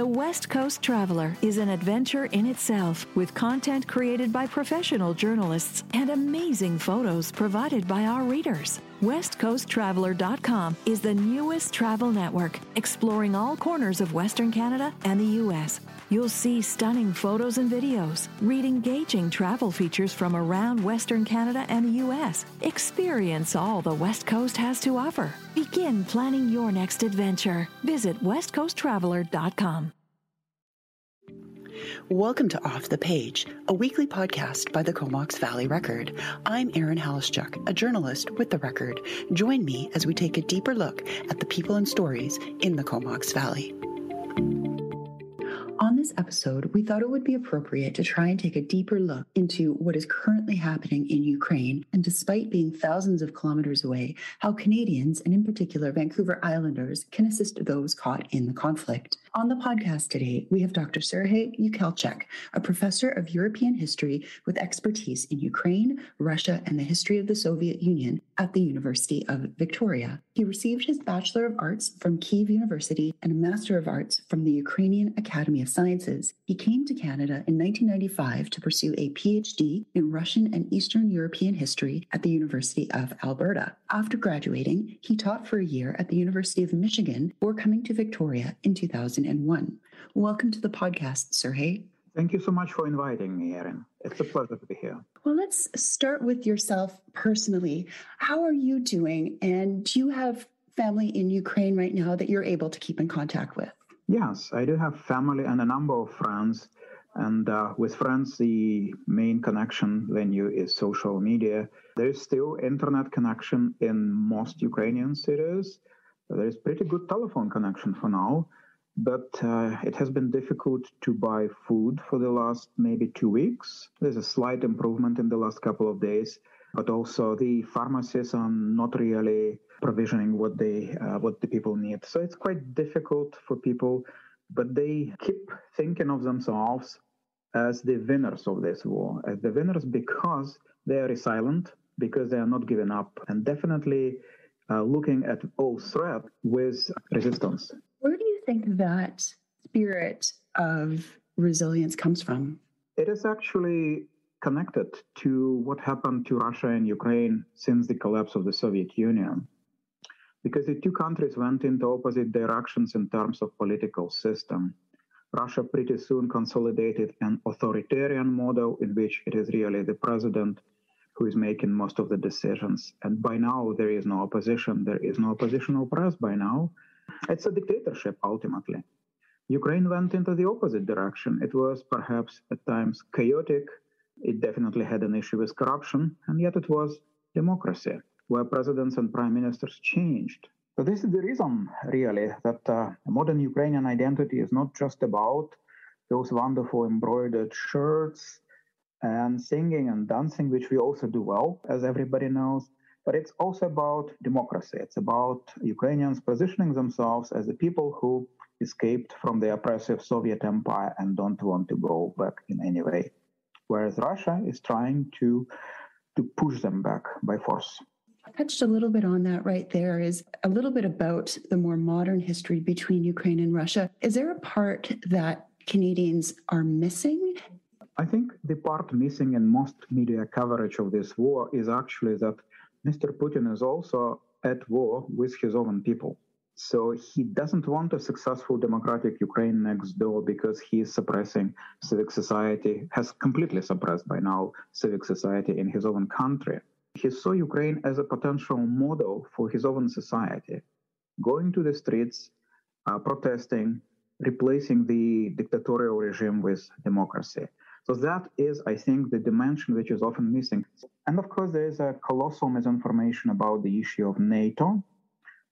The West Coast Traveler is an adventure in itself with content created by professional journalists and amazing photos provided by our readers. WestCoastTraveler.com is the newest travel network exploring all corners of Western Canada and the U.S. You'll see stunning photos and videos, read engaging travel features from around Western Canada and the U.S. Experience all the West Coast has to offer. Begin planning your next adventure. Visit WestCoastTraveler.com. Welcome to Off the Page, a weekly podcast by the Comox Valley Record. I'm Erin Halischuk, a journalist with the Record. Join me as we take a deeper look at the people and stories in the Comox Valley. On this episode, we thought it would be appropriate to try and take a deeper look into what is currently happening in Ukraine, and despite being thousands of kilometers away, how Canadians, and in particular Vancouver Islanders, can assist those caught in the conflict. On the podcast today, we have Dr. Serhy Yekelchyk, a professor of European history with expertise in Ukraine, Russia, and the history of the Soviet Union at the University of Victoria. He received his Bachelor of Arts from Kiev University and a Master of Arts from the Ukrainian Academy of Sciences. He came to Canada in 1995 to pursue a PhD in Russian and Eastern European history at the University of Alberta. After graduating, he taught for a year at the University of Michigan before coming to Victoria in 2001. Welcome to the podcast, Serhy. Thank you so much for inviting me, Erin. It's a pleasure to be here. Well, let's start with yourself personally. How are you doing? And do you have family in Ukraine right now that you're able to keep in contact with? Yes, I do have family and a number of friends. And uh, with friends, the main connection venue is social media. There is still internet connection in most Ukrainian cities. There is pretty good telephone connection for now, but uh, it has been difficult to buy food for the last maybe two weeks. There's a slight improvement in the last couple of days, but also the pharmacies are not really provisioning what they uh, what the people need. So it's quite difficult for people, but they keep thinking of themselves as the winners of this war, as the winners because they are resilient, because they are not giving up, and definitely uh, looking at all threat with resistance. Where do you think that spirit of resilience comes from? It is actually connected to what happened to Russia and Ukraine since the collapse of the Soviet Union because the two countries went into opposite directions in terms of political system. Russia pretty soon consolidated an authoritarian model in which it is really the president who is making most of the decisions. And by now, there is no opposition. There is no oppositional press by now. It's a dictatorship, ultimately. Ukraine went into the opposite direction. It was perhaps at times chaotic. It definitely had an issue with corruption, and yet it was democracy where presidents and prime ministers changed. So this is the reason, really, that uh, modern Ukrainian identity is not just about those wonderful embroidered shirts and singing and dancing, which we also do well, as everybody knows, but it's also about democracy. It's about Ukrainians positioning themselves as the people who escaped from the oppressive Soviet Empire and don't want to go back in any way. Whereas Russia is trying to to push them back by force I touched a little bit on that right there is a little bit about the more modern history between Ukraine and Russia. Is there a part that Canadians are missing? I think the part missing in most media coverage of this war is actually that Mr. Putin is also at war with his own people. So he doesn't want a successful democratic Ukraine next door because he is suppressing civic society, has completely suppressed by now civic society in his own country. He saw Ukraine as a potential model for his own society, going to the streets, uh, protesting, replacing the dictatorial regime with democracy. So that is, I think, the dimension which is often missing. And of course, there is a colossal misinformation about the issue of NATO,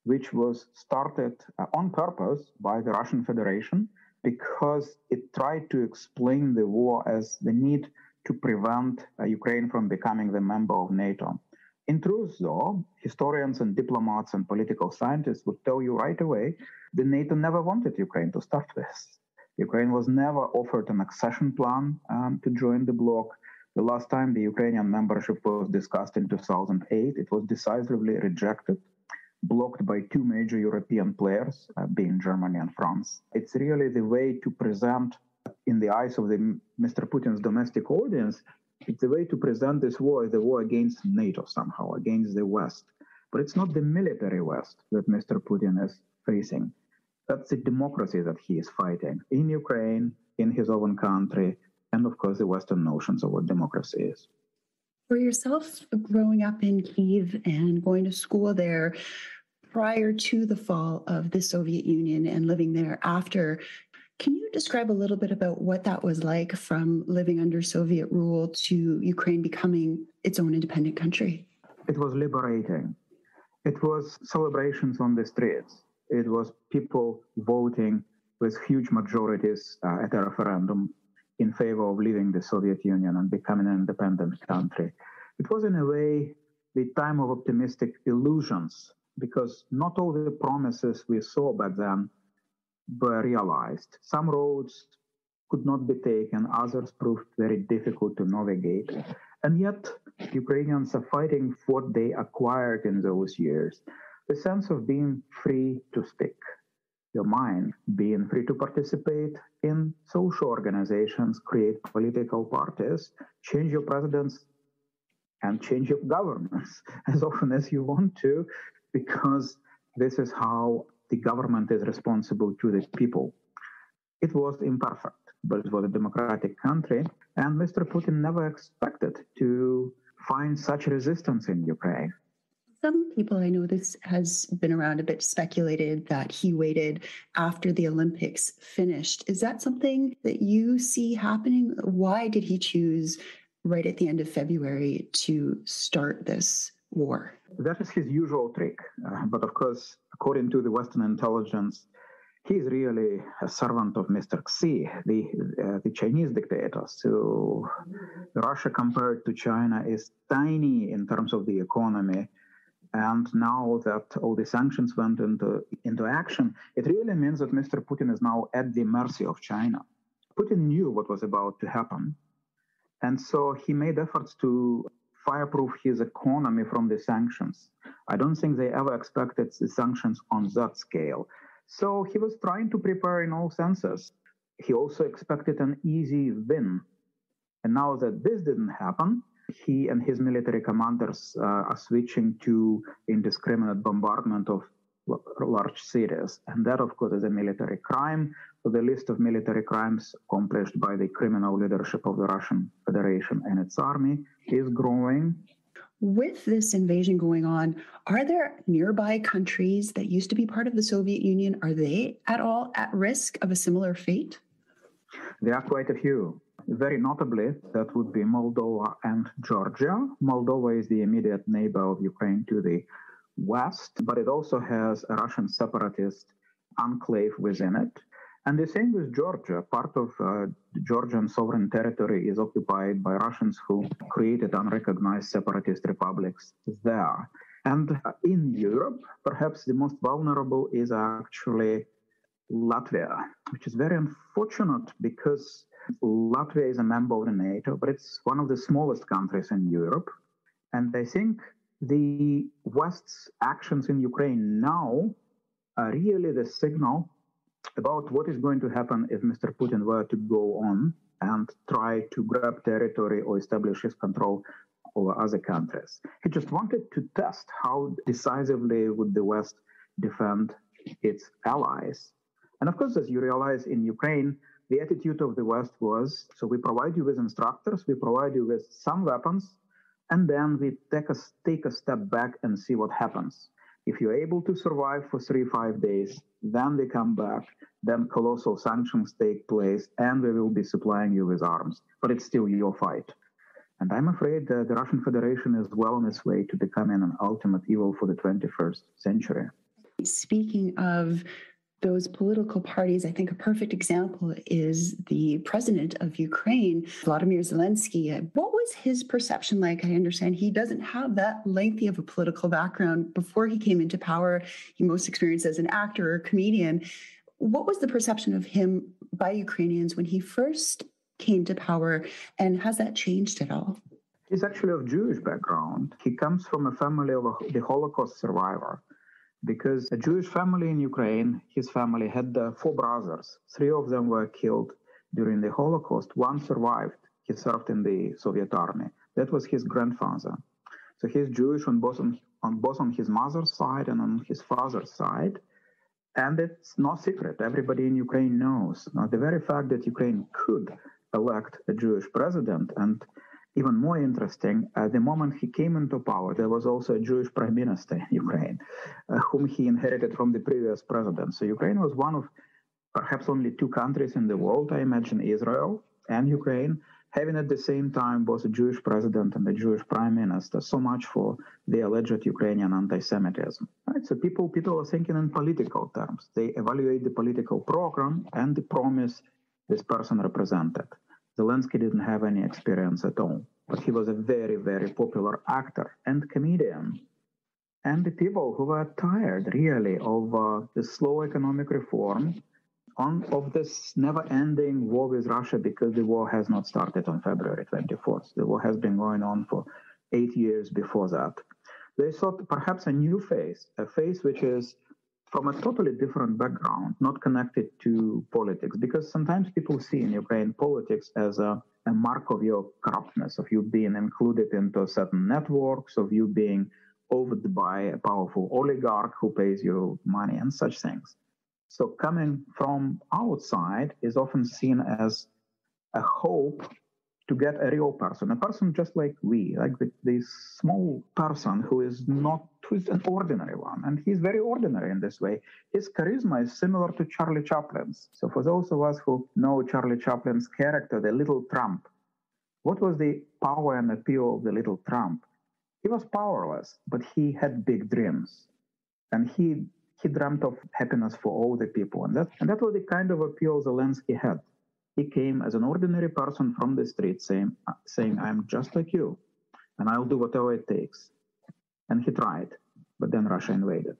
which was started uh, on purpose by the Russian Federation because it tried to explain the war as the need to prevent uh, Ukraine from becoming the member of NATO. In truth, though, historians and diplomats and political scientists would tell you right away that NATO never wanted Ukraine to start with. Ukraine was never offered an accession plan um, to join the bloc. The last time the Ukrainian membership was discussed in 2008, it was decisively rejected. blocked by two major European players, uh, being Germany and France. It's really the way to present, in the eyes of the Mr. Putin's domestic audience, it's a way to present this war as a war against NATO somehow, against the West. But it's not the military West that Mr. Putin is facing. That's the democracy that he is fighting in Ukraine, in his own country, and of course the Western notions of what democracy is. For yourself, growing up in Kiev and going to school there prior to the fall of the Soviet Union and living there after, can you describe a little bit about what that was like from living under Soviet rule to Ukraine becoming its own independent country? It was liberating. It was celebrations on the streets. It was people voting with huge majorities uh, at a referendum in favor of leaving the Soviet Union and becoming an independent country. It was, in a way, the time of optimistic illusions because not all the promises we saw back then were realized. Some roads could not be taken, others proved very difficult to navigate. And yet, Ukrainians are fighting for what they acquired in those years the sense of being free to speak your mind, being free to participate in social organizations, create political parties, change your presidents, and change your governments as often as you want to, because this is how the government is responsible to the people. It was imperfect, but it was a democratic country, and Mr. Putin never expected to find such resistance in Ukraine. Some people I know this has been around a bit speculated that he waited after the Olympics finished. Is that something that you see happening? Why did he choose right at the end of February to start this war? That is his usual trick. Uh, but of course, according to the Western intelligence, he is really a servant of Mr. Xi, the uh, the Chinese dictator. So Russia compared to China is tiny in terms of the economy and now that all the sanctions went into, into action, it really means that Mr. Putin is now at the mercy of China. Putin knew what was about to happen. And so he made efforts to fireproof his economy from the sanctions. I don't think they ever expected the sanctions on that scale. So he was trying to prepare in all senses. He also expected an easy win. And now that this didn't happen, he and his military commanders uh, are switching to indiscriminate bombardment of large cities. And that, of course, is a military crime. So the list of military crimes accomplished by the criminal leadership of the Russian Federation and its army is growing. With this invasion going on, are there nearby countries that used to be part of the Soviet Union? Are they at all at risk of a similar fate? There are quite a few. Very notably, that would be Moldova and Georgia. Moldova is the immediate neighbor of Ukraine to the west, but it also has a Russian separatist enclave within it. And the same with Georgia. Part of uh, Georgian sovereign territory is occupied by Russians who created unrecognized separatist republics there. And in Europe, perhaps the most vulnerable is actually Latvia, which is very unfortunate because Latvia is a member of the NATO, but it's one of the smallest countries in Europe. And I think the West's actions in Ukraine now are really the signal about what is going to happen if Mr. Putin were to go on and try to grab territory or establish his control over other countries. He just wanted to test how decisively would the West defend its allies. And of course, as you realize in Ukraine, the attitude of the West was so we provide you with instructors, we provide you with some weapons, and then we take a, take a step back and see what happens. If you're able to survive for three, five days, then we come back, then colossal sanctions take place, and we will be supplying you with arms. But it's still your fight. And I'm afraid that the Russian Federation is well on its way to becoming an ultimate evil for the 21st century. Speaking of those political parties, I think a perfect example is the president of Ukraine, Vladimir Zelensky. What was his perception like? I understand he doesn't have that lengthy of a political background. Before he came into power, he most experienced as an actor or comedian. What was the perception of him by Ukrainians when he first came to power, and has that changed at all? He's actually of Jewish background. He comes from a family of a, the Holocaust survivor. Because a Jewish family in Ukraine, his family had uh, four brothers. Three of them were killed during the Holocaust. One survived. He served in the Soviet army. That was his grandfather. So he's Jewish on both on, on both on his mother's side and on his father's side. And it's no secret. Everybody in Ukraine knows. Now, the very fact that Ukraine could elect a Jewish president and even more interesting, at the moment he came into power, there was also a Jewish prime minister in Ukraine, uh, whom he inherited from the previous president. So Ukraine was one of perhaps only two countries in the world, I imagine Israel and Ukraine, having at the same time both a Jewish president and a Jewish prime minister. So much for the alleged Ukrainian anti-Semitism. Right? So people people are thinking in political terms. They evaluate the political program and the promise this person represented. Zelensky didn't have any experience at all, but he was a very, very popular actor and comedian. And the people who were tired, really, of uh, the slow economic reform, on, of this never-ending war with Russia, because the war has not started on February 24th. The war has been going on for eight years before that. They sought perhaps a new phase, a phase which is from a totally different background, not connected to politics, because sometimes people see in Ukraine politics as a, a mark of your corruptness, of you being included into certain networks, of you being owned by a powerful oligarch who pays you money and such things. So coming from outside is often seen as a hope to get a real person, a person just like we, like the, the small person who is not, who's an ordinary one. And he's very ordinary in this way. His charisma is similar to Charlie Chaplin's. So for those of us who know Charlie Chaplin's character, the little Tramp, what was the power and appeal of the little Tramp? He was powerless, but he had big dreams. And he he dreamt of happiness for all the people. And that, and that was the kind of appeal Zelensky had. He came as an ordinary person from the street saying, uh, saying, I'm just like you, and I'll do whatever it takes. And he tried, but then Russia invaded.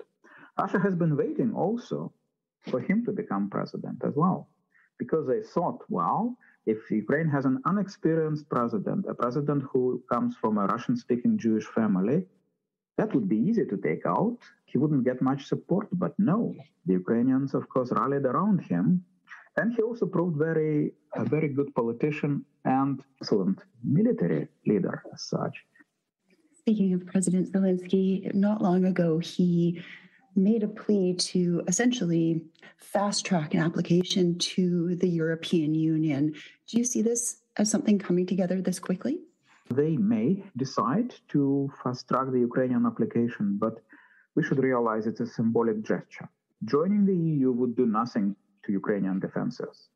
Russia has been waiting also for him to become president as well, because they thought, well, if Ukraine has an unexperienced president, a president who comes from a Russian speaking Jewish family, that would be easy to take out. He wouldn't get much support, but no. The Ukrainians, of course, rallied around him and he also proved very a very good politician and excellent military leader as such. Speaking of President Zelensky, not long ago he made a plea to essentially fast track an application to the European Union. Do you see this as something coming together this quickly? They may decide to fast track the Ukrainian application, but we should realize it's a symbolic gesture. Joining the EU would do nothing to Ukrainian defenses.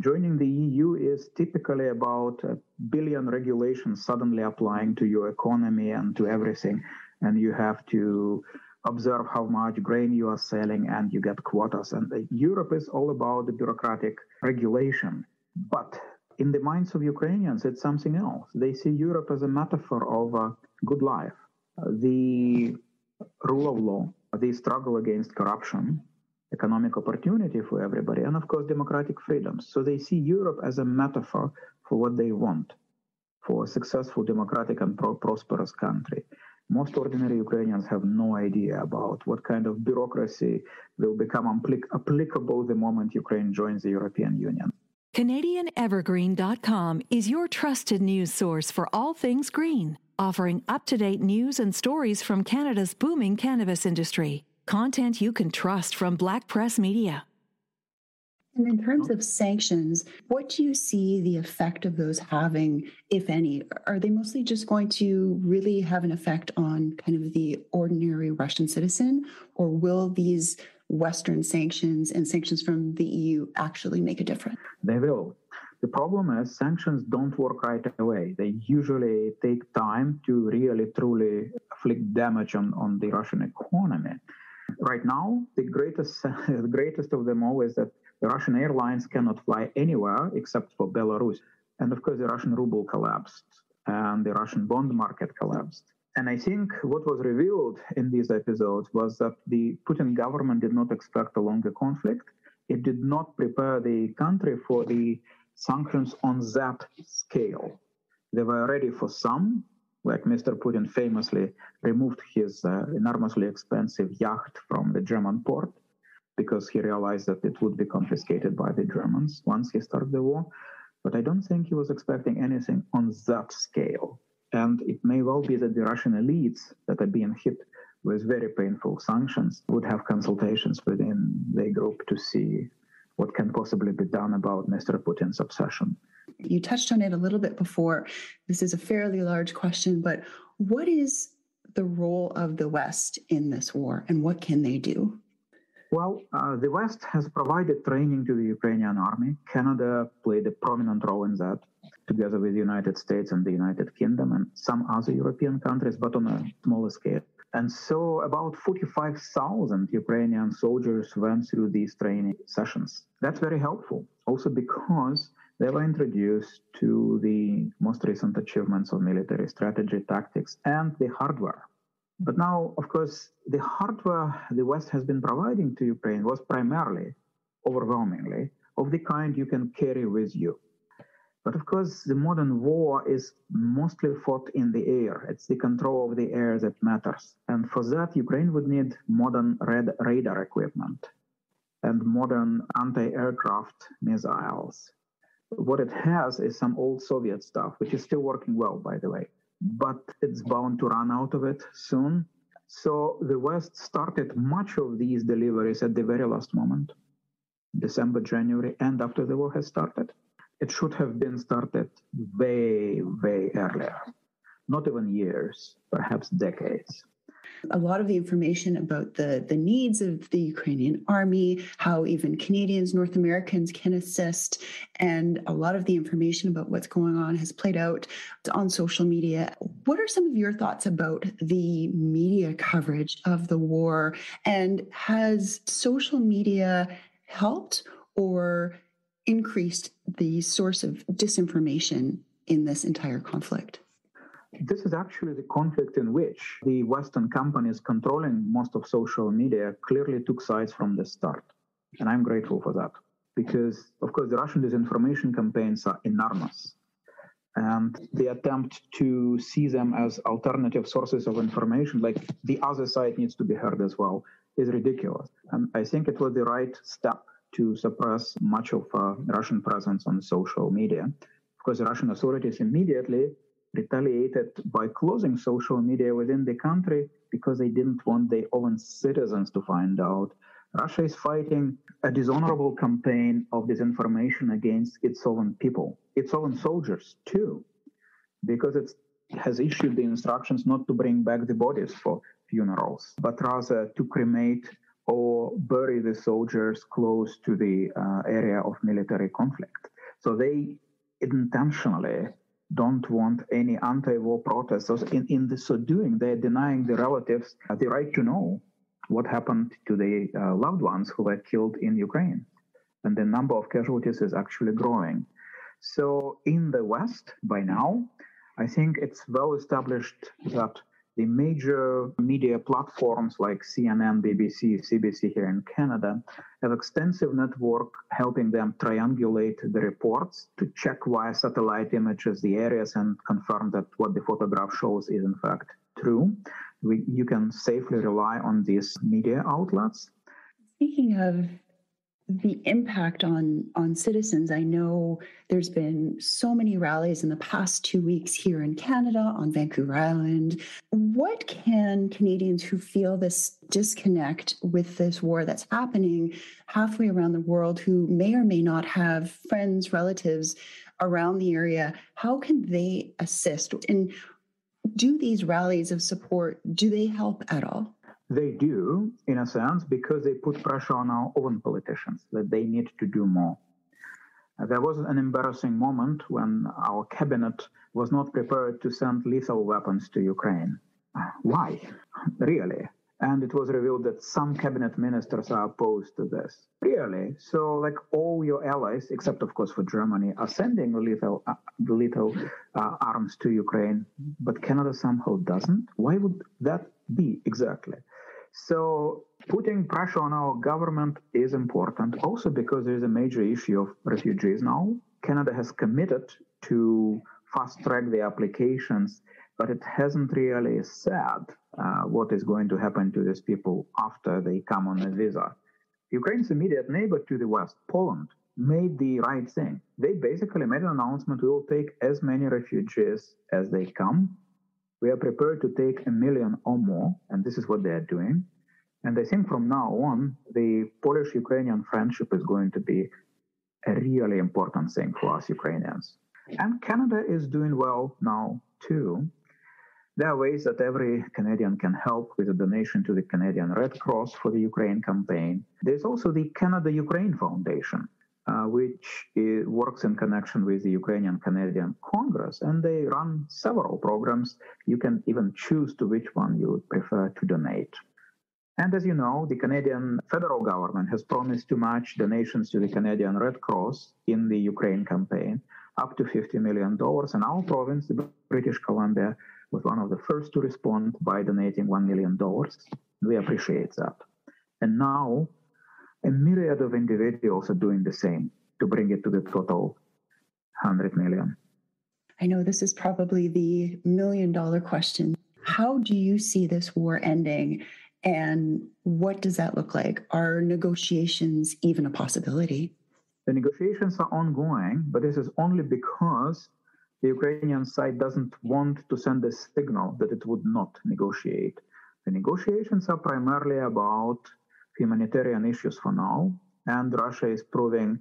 Joining the EU is typically about a billion regulations suddenly applying to your economy and to everything. And you have to observe how much grain you are selling and you get quotas. And uh, Europe is all about the bureaucratic regulation. But in the minds of Ukrainians, it's something else. They see Europe as a metaphor of a good life, uh, the rule of law, the struggle against corruption, economic opportunity for everybody, and of course, democratic freedoms. So they see Europe as a metaphor for what they want for a successful, democratic, and pro- prosperous country. Most ordinary Ukrainians have no idea about what kind of bureaucracy will become applic- applicable the moment Ukraine joins the European Union. CanadianEvergreen.com is your trusted news source for all things green, offering up to date news and stories from Canada's booming cannabis industry. Content you can trust from Black Press Media. And in terms of sanctions, what do you see the effect of those having, if any? Are they mostly just going to really have an effect on kind of the ordinary Russian citizen, or will these Western sanctions and sanctions from the EU actually make a difference? They will. The problem is sanctions don't work right away. They usually take time to really truly inflict damage on, on the Russian economy. Right now, the greatest, the greatest of them all is that the Russian airlines cannot fly anywhere except for Belarus. And of course, the Russian ruble collapsed and the Russian bond market collapsed. And I think what was revealed in these episodes was that the Putin government did not expect a longer conflict. It did not prepare the country for the sanctions on that scale. They were ready for some, Like Mr. Putin famously removed his uh, enormously expensive yacht from the German port because he realized that it would be confiscated by the Germans once he started the war. But I don't think he was expecting anything on that scale. And it may well be that the Russian elites that are being hit with very painful sanctions would have consultations within their group to see what can possibly be done about Mr. Putin's obsession. You touched on it a little bit before. This is a fairly large question, but what is the role of the West in this war and what can they do? Well, uh, the West has provided training to the Ukrainian army. Canada played a prominent role in that, together with the United States and the United Kingdom and some other European countries, but on a smaller scale. And so about 45,000 Ukrainian soldiers went through these training sessions. That's very helpful, also because they were introduced to the most recent achievements of military strategy, tactics, and the hardware. But now, of course, the hardware the West has been providing to Ukraine was primarily, overwhelmingly, of the kind you can carry with you. But of course, the modern war is mostly fought in the air. It's the control of the air that matters. And for that, Ukraine would need modern radar equipment and modern anti aircraft missiles. What it has is some old Soviet stuff, which is still working well, by the way, but it's bound to run out of it soon. So the West started much of these deliveries at the very last moment, December, January, and after the war has started it should have been started way, way earlier. Not even years, perhaps decades. A lot of the information about the, the needs of the Ukrainian army, how even Canadians, North Americans can assist, and a lot of the information about what's going on has played out on social media. What are some of your thoughts about the media coverage of the war? And has social media helped or increased the source of disinformation in this entire conflict? This is actually the conflict in which the Western companies controlling most of social media clearly took sides from the start. And I'm grateful for that because, of course, the Russian disinformation campaigns are enormous. And the attempt to see them as alternative sources of information, like the other side needs to be heard as well, is ridiculous. And I think it was the right step to suppress much of uh, Russian presence on social media. Because the Russian authorities immediately retaliated by closing social media within the country because they didn't want their own citizens to find out. Russia is fighting a dishonorable campaign of disinformation against its own people, its own soldiers too, because it has issued the instructions not to bring back the bodies for funerals, but rather to cremate or bury the soldiers close to the uh, area of military conflict. So they intentionally don't want any anti-war protests. In, in the so doing, they're denying the relatives the right to know what happened to the uh, loved ones who were killed in Ukraine. And the number of casualties is actually growing. So in the West, by now, I think it's well established that the major media platforms like CNN, BBC, CBC here in Canada have extensive network helping them triangulate the reports to check via satellite images the areas and confirm that what the photograph shows is in fact true. We, you can safely rely on these media outlets. Speaking of the impact on on citizens. I know there's been so many rallies in the past two weeks here in canada on vancouver island. What can canadians who feel this disconnect with this war that's happening halfway around the world who may or may not have friends relatives around the area how can they assist? And do these rallies of support do they help at all they do, in a sense, because they put pressure on our own politicians that they need to do more. Uh, there was an embarrassing moment when our cabinet was not prepared to send lethal weapons to Ukraine. Uh, why? Really? And it was revealed that some cabinet ministers are opposed to this. Really? So, like all your allies, except of course for Germany, are sending lethal, uh, lethal uh, arms to Ukraine, but Canada somehow doesn't. Why would that be exactly? So putting pressure on our government is important also because there is a major issue of refugees now. Canada has committed to fast track the applications but it hasn't really said uh, what is going to happen to these people after they come on a visa. Ukraine's immediate neighbor to the west, Poland, made the right thing. They basically made an announcement we will take as many refugees as they come. We are prepared to take a million or more, and this is what they are doing. And I think from now on, the Polish Ukrainian friendship is going to be a really important thing for us Ukrainians. And Canada is doing well now, too. There are ways that every Canadian can help with a donation to the Canadian Red Cross for the Ukraine campaign. There's also the Canada Ukraine Foundation, uh, which works in connection with the Ukrainian Canadian Congress, and they run several programs. You can even choose to which one you would prefer to donate. And as you know, the Canadian federal government has promised to match donations to the Canadian Red Cross in the Ukraine campaign up to $50 million. And our province, British Columbia, was one of the first to respond by donating $1 million. We appreciate that. And now, a myriad of individuals are doing the same to bring it to the total 100 million. I know this is probably the million dollar question. How do you see this war ending and what does that look like? Are negotiations even a possibility? The negotiations are ongoing, but this is only because the Ukrainian side doesn't want to send a signal that it would not negotiate. The negotiations are primarily about humanitarian issues for now, and Russia is proving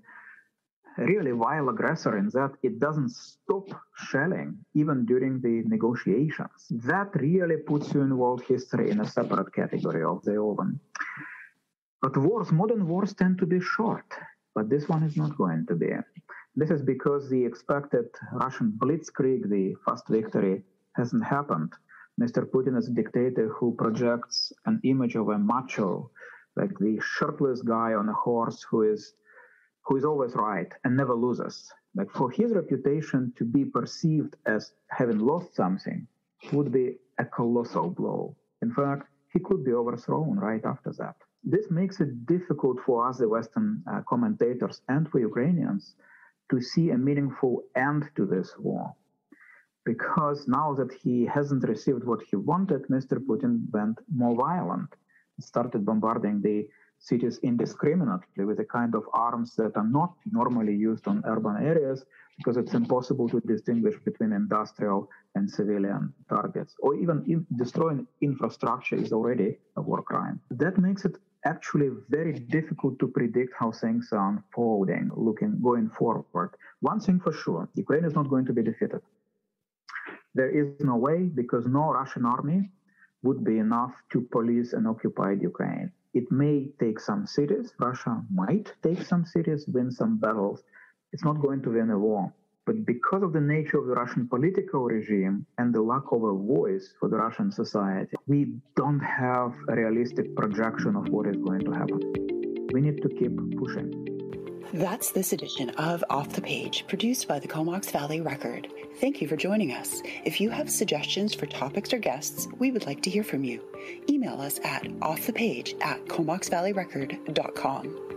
really vile aggressor in that it doesn't stop shelling even during the negotiations. That really puts you in world history in a separate category of the oven. But wars, modern wars tend to be short, but this one is not going to be. This is because the expected Russian blitzkrieg, the fast victory, hasn't happened. Mr. Putin is a dictator who projects an image of a macho, like the shirtless guy on a horse who is who is always right and never loses. Like for his reputation to be perceived as having lost something would be a colossal blow. In fact, he could be overthrown right after that. This makes it difficult for us, the Western uh, commentators, and for Ukrainians to see a meaningful end to this war. Because now that he hasn't received what he wanted, Mr. Putin went more violent, started bombarding the cities indiscriminately with a kind of arms that are not normally used on urban areas because it's impossible to distinguish between industrial and civilian targets. Or even in destroying infrastructure is already a war crime. That makes it actually very difficult to predict how things are unfolding looking going forward. One thing for sure, Ukraine is not going to be defeated. There is no way because no Russian army would be enough to police an occupied Ukraine. It may take some cities. Russia might take some cities, win some battles. It's not going to win a war. But because of the nature of the Russian political regime and the lack of a voice for the Russian society, we don't have a realistic projection of what is going to happen. We need to keep pushing. That's this edition of Off the Page, produced by the Comox Valley Record. Thank you for joining us. If you have suggestions for topics or guests, we would like to hear from you. Email us at offthepage at comoxvalleyrecord.com.